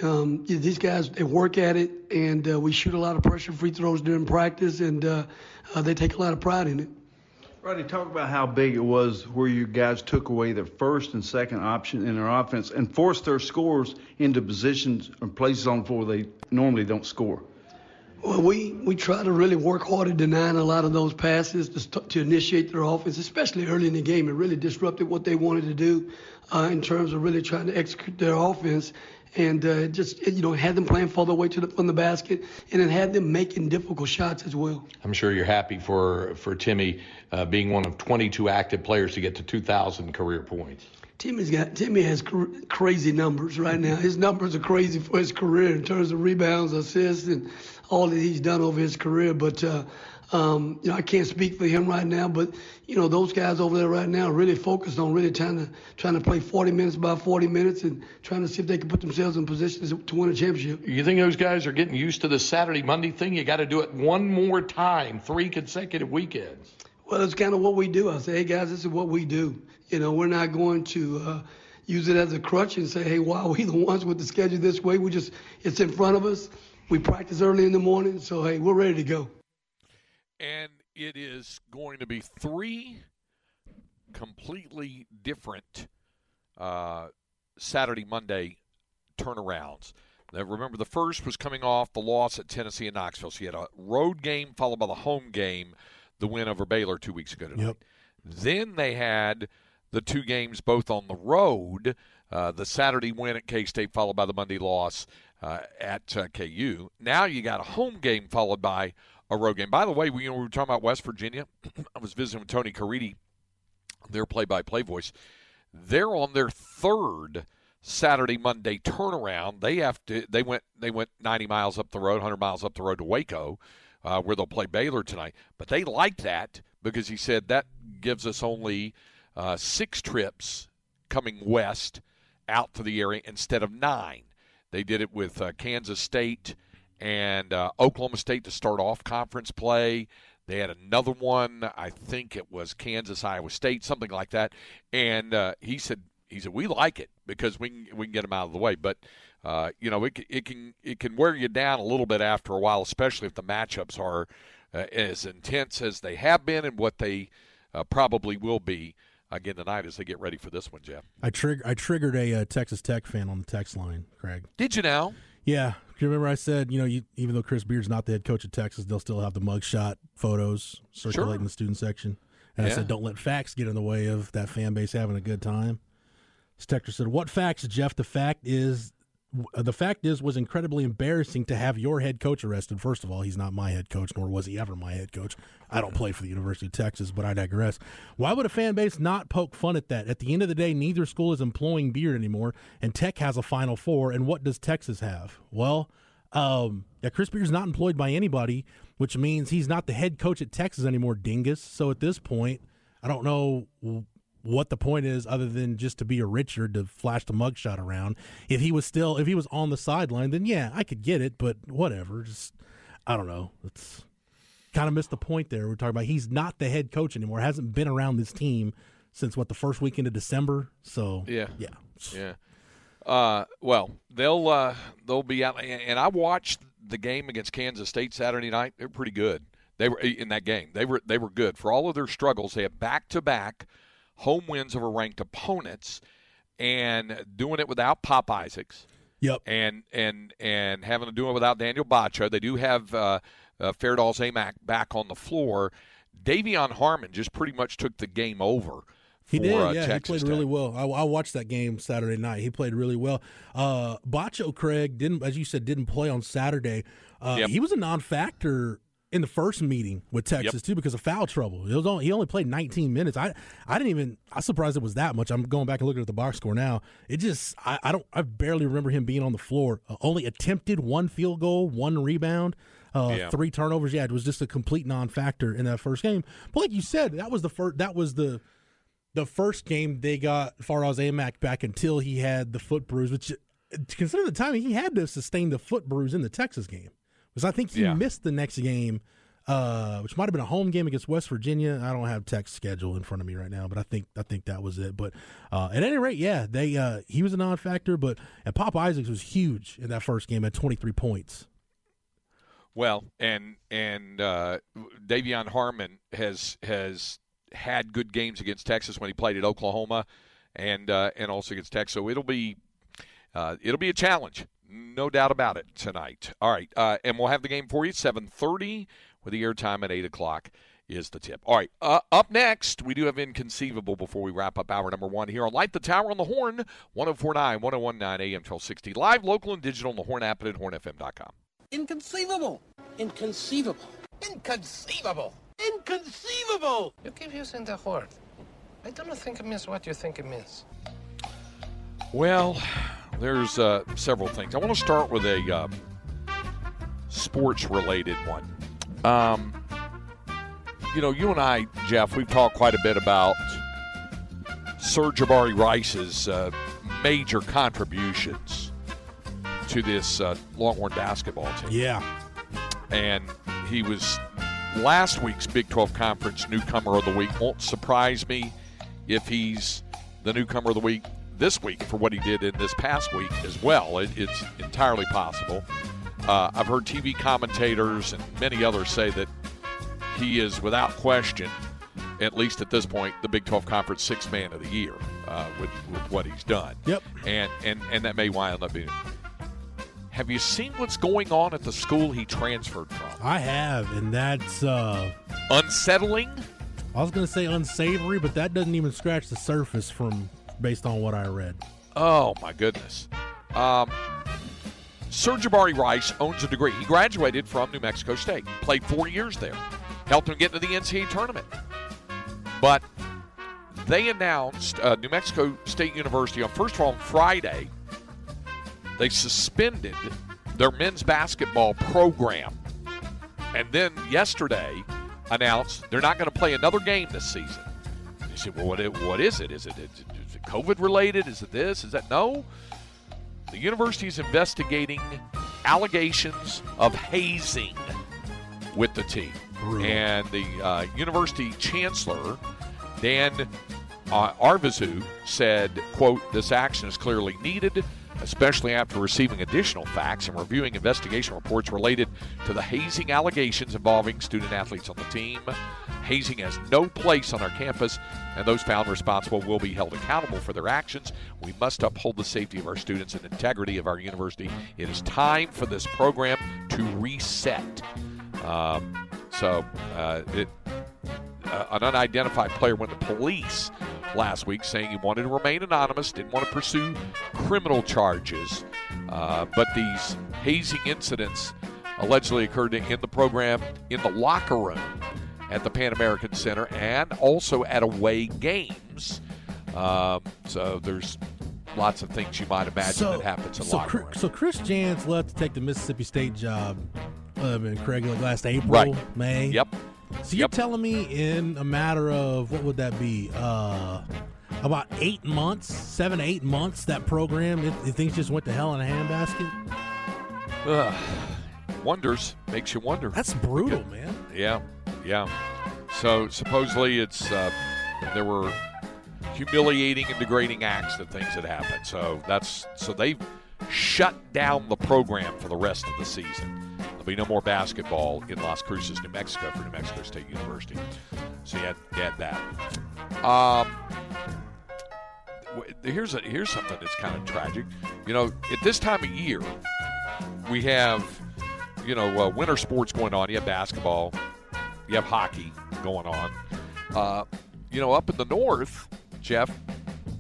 um, yeah, these guys, they work at it, and uh, we shoot a lot of pressure free throws during practice, and uh, uh, they take a lot of pride in it. Rodney, talk about how big it was where you guys took away their first and second option in their offense and forced their scores into positions or places on the floor they normally don't score. Well, we, we try to really work hard at denying a lot of those passes to, st- to initiate their offense, especially early in the game. It really disrupted what they wanted to do uh, in terms of really trying to execute their offense and uh, just you know had them playing further away to the, from the basket, and then had them making difficult shots as well. I'm sure you're happy for for Timmy uh, being one of 22 active players to get to 2,000 career points. Timmy's got Timmy has cr- crazy numbers right now. His numbers are crazy for his career in terms of rebounds, assists, and all that he's done over his career. But uh, um, you know, I can't speak for him right now, but you know, those guys over there right now are really focused on really trying to trying to play 40 minutes by 40 minutes and trying to see if they can put themselves in positions to win a championship. You think those guys are getting used to the Saturday Monday thing? You got to do it one more time, three consecutive weekends. Well, it's kind of what we do. I say, hey guys, this is what we do. You know, we're not going to. Uh, use it as a crutch and say, hey, why are we [laughs] the ones with the schedule this way? We just, it's in front of us. We practice early in the morning, so hey, we're ready to go and it is going to be three completely different uh, Saturday, Monday turnarounds. Now, remember, the first was coming off the loss at Tennessee and Knoxville. So you had a road game followed by the home game, the win over Baylor two weeks ago tonight. Yep. Then they had the two games both on the road. Uh, the Saturday win at K State followed by the Monday loss uh, at uh, KU. Now you got a home game followed by a road game. By the way, we, you know, we were talking about West Virginia. [clears throat] I was visiting with Tony Caridi, their play-by-play voice. They're on their third Saturday Monday turnaround. They have to. They went. They went 90 miles up the road, 100 miles up the road to Waco, uh, where they'll play Baylor tonight. But they like that because he said that gives us only uh, six trips coming west out to the area instead of nine. They did it with uh, Kansas State and uh, Oklahoma State to start off conference play. They had another one, I think it was Kansas, Iowa State, something like that. And uh, he said, he said we like it because we can we can get them out of the way. But uh, you know, it it can it can wear you down a little bit after a while, especially if the matchups are uh, as intense as they have been and what they uh, probably will be again tonight as they get ready for this one, Jeff. I trigger I triggered a uh, Texas Tech fan on the text line, Craig. Did you now? Yeah, remember I said, you know, you, even though Chris Beard's not the head coach of Texas, they'll still have the mugshot photos circulating Sure. in the student section. And I said, don't let facts get in the way of that fan base having a good time. Stector said, "What facts, Jeff? The fact is, the fact is, was incredibly embarrassing to have your head coach arrested. First of all, he's not my head coach, nor was he ever my head coach. I don't play for the University of Texas, but I digress. Why would a fan base not poke fun at that? At the end of the day, neither school is employing Beard anymore, and Tech has a Final Four. And what does Texas have? Well, um, yeah, Chris Beard's not employed by anybody, which means he's not the head coach at Texas anymore, dingus. So at this point, I don't know what the point is other than just to be a Richard to flash the mugshot around. If he was still, if he was on the sideline, then yeah, I could get it, but whatever. Just, I don't know. It's kind of missed the point there. We're talking about he's not the head coach anymore, hasn't been around this team since what, the first weekend of December? So, Yeah. yeah. Yeah. Uh, well, they'll uh, they'll be out, and I watched the game against Kansas State Saturday night. They're pretty good. They were in that game. They were they were good for all of their struggles. They have back to back home wins over ranked opponents, and doing it without Pop Isaacs. Yep. And and and having to do it without Daniel Batcho. They do have uh, uh, Zamac back on the floor. De'Vion Harmon just pretty much took the game over. He for, did, uh, yeah. Texas he played Tech. really well. I, I watched that game Saturday night. He played really well. Uh, Batcho Craig didn't, as you said, didn't play on Saturday. Uh, Yep. He was a non-factor in the first meeting with Texas too because of foul trouble. It was only, he only played 19 minutes. I I didn't even I surprised it was that much. I'm going back and looking at the box score now. It just I, I don't I barely remember him being on the floor. Uh, only attempted one field goal, one rebound. Uh, Yeah. three turnovers. Yeah, it was just a complete non-factor in that first game. But like you said, that was the first. That was the the first game they got Fardaws Aimaq back until he had the foot bruise, which consider the timing, he had to sustain the foot bruise in the Texas game. Because I think he Yeah. missed the next game, uh, which might have been a home game against West Virginia. I don't have Tech's schedule in front of me right now, but I think I think that was it. But uh, at any rate, yeah, they uh, he was a non-factor, but and Pop Isaacs was huge in that first game at 23 points. Well, and and uh, De'Vion Harmon has has had good games against Texas when he played at Oklahoma, and uh, and also against Texas. So it'll be uh, it'll be a challenge, no doubt about it tonight. All right, uh, and we'll have the game for you seven thirty with the airtime at eight o'clock is the tip. All right, uh, up next we do have inconceivable before we wrap up hour number one here on Light the Tower on the Horn, 1049, 1019 AM 1260, live, local, and digital on the Horn app and at hornfm.com. Inconceivable. Inconceivable. Inconceivable. Inconceivable. You keep using the word. I don't think it means what you think it means. Well, there's uh, several things. I want to start with a uh, sports related one. Um, you know, you and I, Jeff, we've talked quite a bit about Sir Jabari Rice's uh, major contributions to this uh, Longhorn basketball team. Yeah. And he was last week's Big 12 Conference Newcomer of the Week. Won't surprise me if he's the Newcomer of the Week this week for what he did in this past week as well. It, it's entirely possible. Uh, I've heard TV commentators and many others say that he is, without question, at least at this point, the Big 12 Conference Sixth Man of the Year uh, with, with what he's done. Yep. And and and that may wind up being. Have you seen what's going on at the school he transferred from? I have, and that's uh, unsettling. I was going to say unsavory, but that doesn't even scratch the surface from based on what I read. Oh my goodness. Um, Sir Jabari Rice owns a degree. He graduated from New Mexico State, played four years there, helped him get into the NCAA tournament. But they announced uh, New Mexico State University on first of all on Friday. They suspended their men's basketball program, and then yesterday announced they're not going to play another game this season. You say, well, what, it, what is it? Is it, is it COVID related? Is it this? Is that no? The university is investigating allegations of hazing with the team, and the uh, university chancellor Dan uh, Arvizu said, "quote This action is clearly needed." Especially after receiving additional facts and reviewing investigation reports related to the hazing allegations involving student athletes on the team. Hazing has no place on our campus, and those found responsible will be held accountable for their actions. We must uphold the safety of our students and integrity of our university. It is time for this program to reset. Um, so, uh, it, uh, an unidentified player went to police last week saying he wanted to remain anonymous, didn't want to pursue criminal charges. Uh, but these hazing incidents allegedly occurred in the program in the locker room at the Pan American Center and also at away games. Um, so there's lots of things you might imagine that happens in so, locker rooms. so Chris Jans left to take the Mississippi State job. Uh, in Craig, like last April, Right. May. Yep. So you're telling me in a matter of what would that be? Uh, about eight months, seven, eight months. That program, it, it things just went to hell in a handbasket. Ugh. Wonders makes you wonder. That's brutal, man. Yeah, yeah. So supposedly it's uh, there were humiliating and degrading acts and things that happened. So that's so they've shut down the program for the rest of the season. There'll be no more basketball in Las Cruces, New Mexico, for New Mexico State University. So you had, you had that. Um, here's a, here's something that's kind of tragic. You know, at this time of year, we have you know uh, winter sports going on. You have basketball, you have hockey going on. Uh, you know, up in the north, Jeff,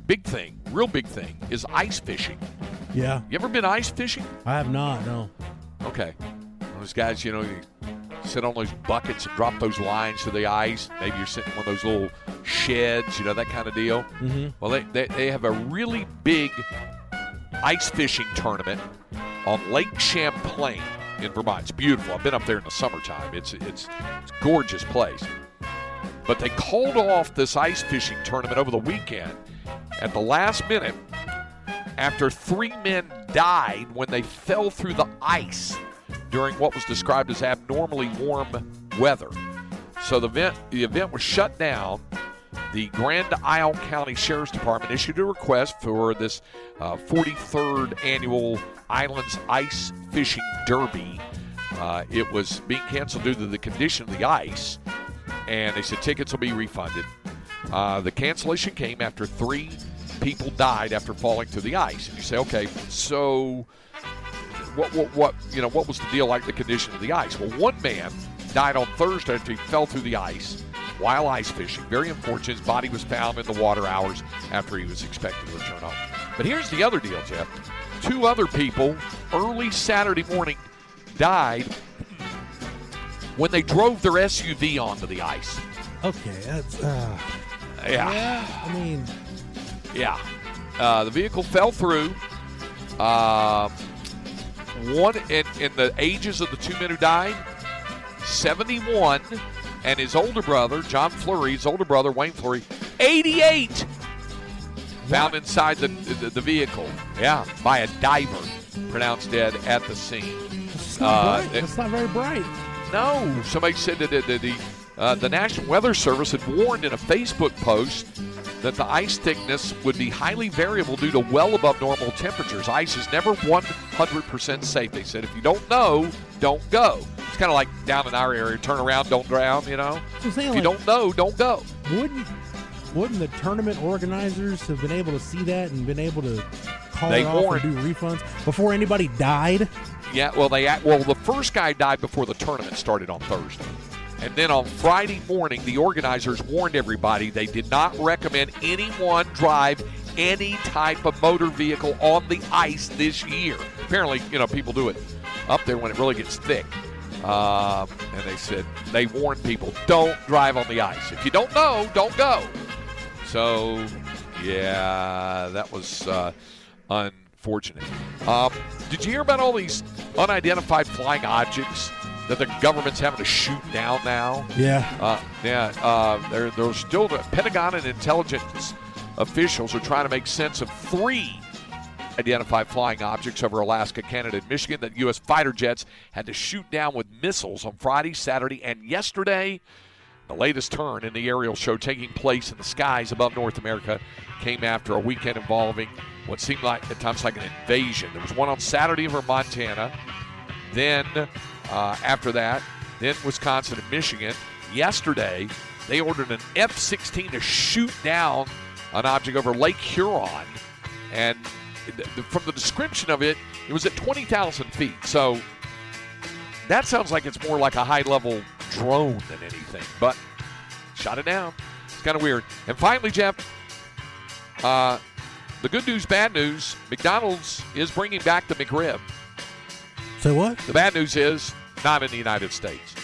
big thing, real big thing is ice fishing. Yeah, You ever been ice fishing? I have not. No. Okay. Those guys, you know, you sit on those buckets and drop those lines to the ice. Maybe you're sitting in one of those little sheds, you know, that kind of deal. Mhm. Well, they, they, they have a really big ice fishing tournament on Lake Champlain in Vermont. It's beautiful. I've been up there in the summertime. It's it's it's a gorgeous place. But they called off this ice fishing tournament over the weekend at the last minute after three men died when they fell through the ice during what was described as abnormally warm weather. So the event the event was shut down. The Grand Isle County Sheriff's Department issued a request for this uh, 43rd annual Islands Ice Fishing Derby. Uh, it was being canceled due to the condition of the ice, and they said tickets will be refunded. Uh, the cancellation came after three people died after falling through the ice, and you say, okay, so what, what, what, you know, what was the deal like the condition of the ice? Well, one man died on Thursday after he fell through the ice while ice fishing. Very unfortunate. His body was found in the water hours after he was expected to return home. But here's the other deal, Jeff. Two other people early Saturday morning died when they drove their SUV onto the ice. Okay, that's. Uh, Yeah. I mean, Yeah. Uh, the vehicle fell through. Um, one in, in the ages of the two men who died 71, and his older brother, John Fleury, his older brother, Wayne Fleury, 88, found inside the, the, the vehicle. Yeah, by a diver, pronounced dead at the scene. it's not Uh. It's not very bright. no, somebody said that the, the, the, uh, the National Weather Service had warned in a Facebook post that the ice thickness would be highly variable due to well above normal temperatures. Ice is never 100% safe. They said if you don't know, don't go. It's kind of like down in our area, turn around, don't drown, you know? If you don't know, don't go. Wouldn't wouldn't the tournament organizers have been able to see that and been able to call They it off warned. and do refunds before anybody died? Yeah, well, they well the first guy died before the tournament started on Thursday, and then on Friday morning, the organizers warned everybody they did not recommend anyone drive any type of motor vehicle on the ice this year. Apparently, you know, people do it up there when it really gets thick. Um, and they said they warned people don't drive on the ice. If you don't know, don't go. So, yeah, that was uh, unfortunate. Um, did you hear about all these unidentified flying objects that the government's having to shoot down now? Yeah. Uh, yeah, uh, there, there's still the Pentagon and intelligence officials are trying to make sense of three identified flying objects over Alaska, Canada, and Michigan that U.S. fighter jets had to shoot down with missiles on Friday, Saturday, and yesterday. The latest turn in the aerial show taking place in the skies above North America came after a weekend involving what seemed like at times like an invasion. There was one on Saturday over Montana. Then uh, after that, then Wisconsin and Michigan. Yesterday, they ordered an F 16 to shoot down an object over Lake Huron. And from the description of it, it was at 20,000 feet. So that sounds like it's more like a high level drone than anything. But shot it down. It's kind of weird. And finally, Jeff, uh, the good news, bad news McDonald's is bringing back the McRib. Say what? The bad news is not in the United States.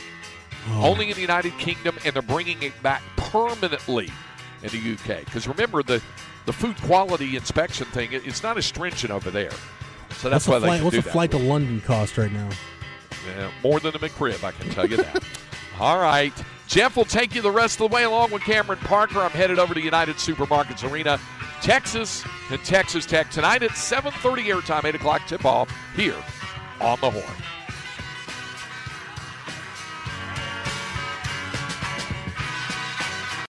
Oh. Only in the United Kingdom, and they're bringing it back permanently in the UK. Because remember, the, the food quality inspection thing, it- it's not as stringent over there. So that's what's why they flight, can what's a flight to London cost right now? Yeah, more than a McRib, I can tell you that. [laughs] All right. Jeff will take you the rest of the way along with Cameron Parker. I'm headed over to United Supermarkets Arena, Texas, and Texas Tech tonight at 7.30 airtime, 8 o'clock tip-off here on the Horn.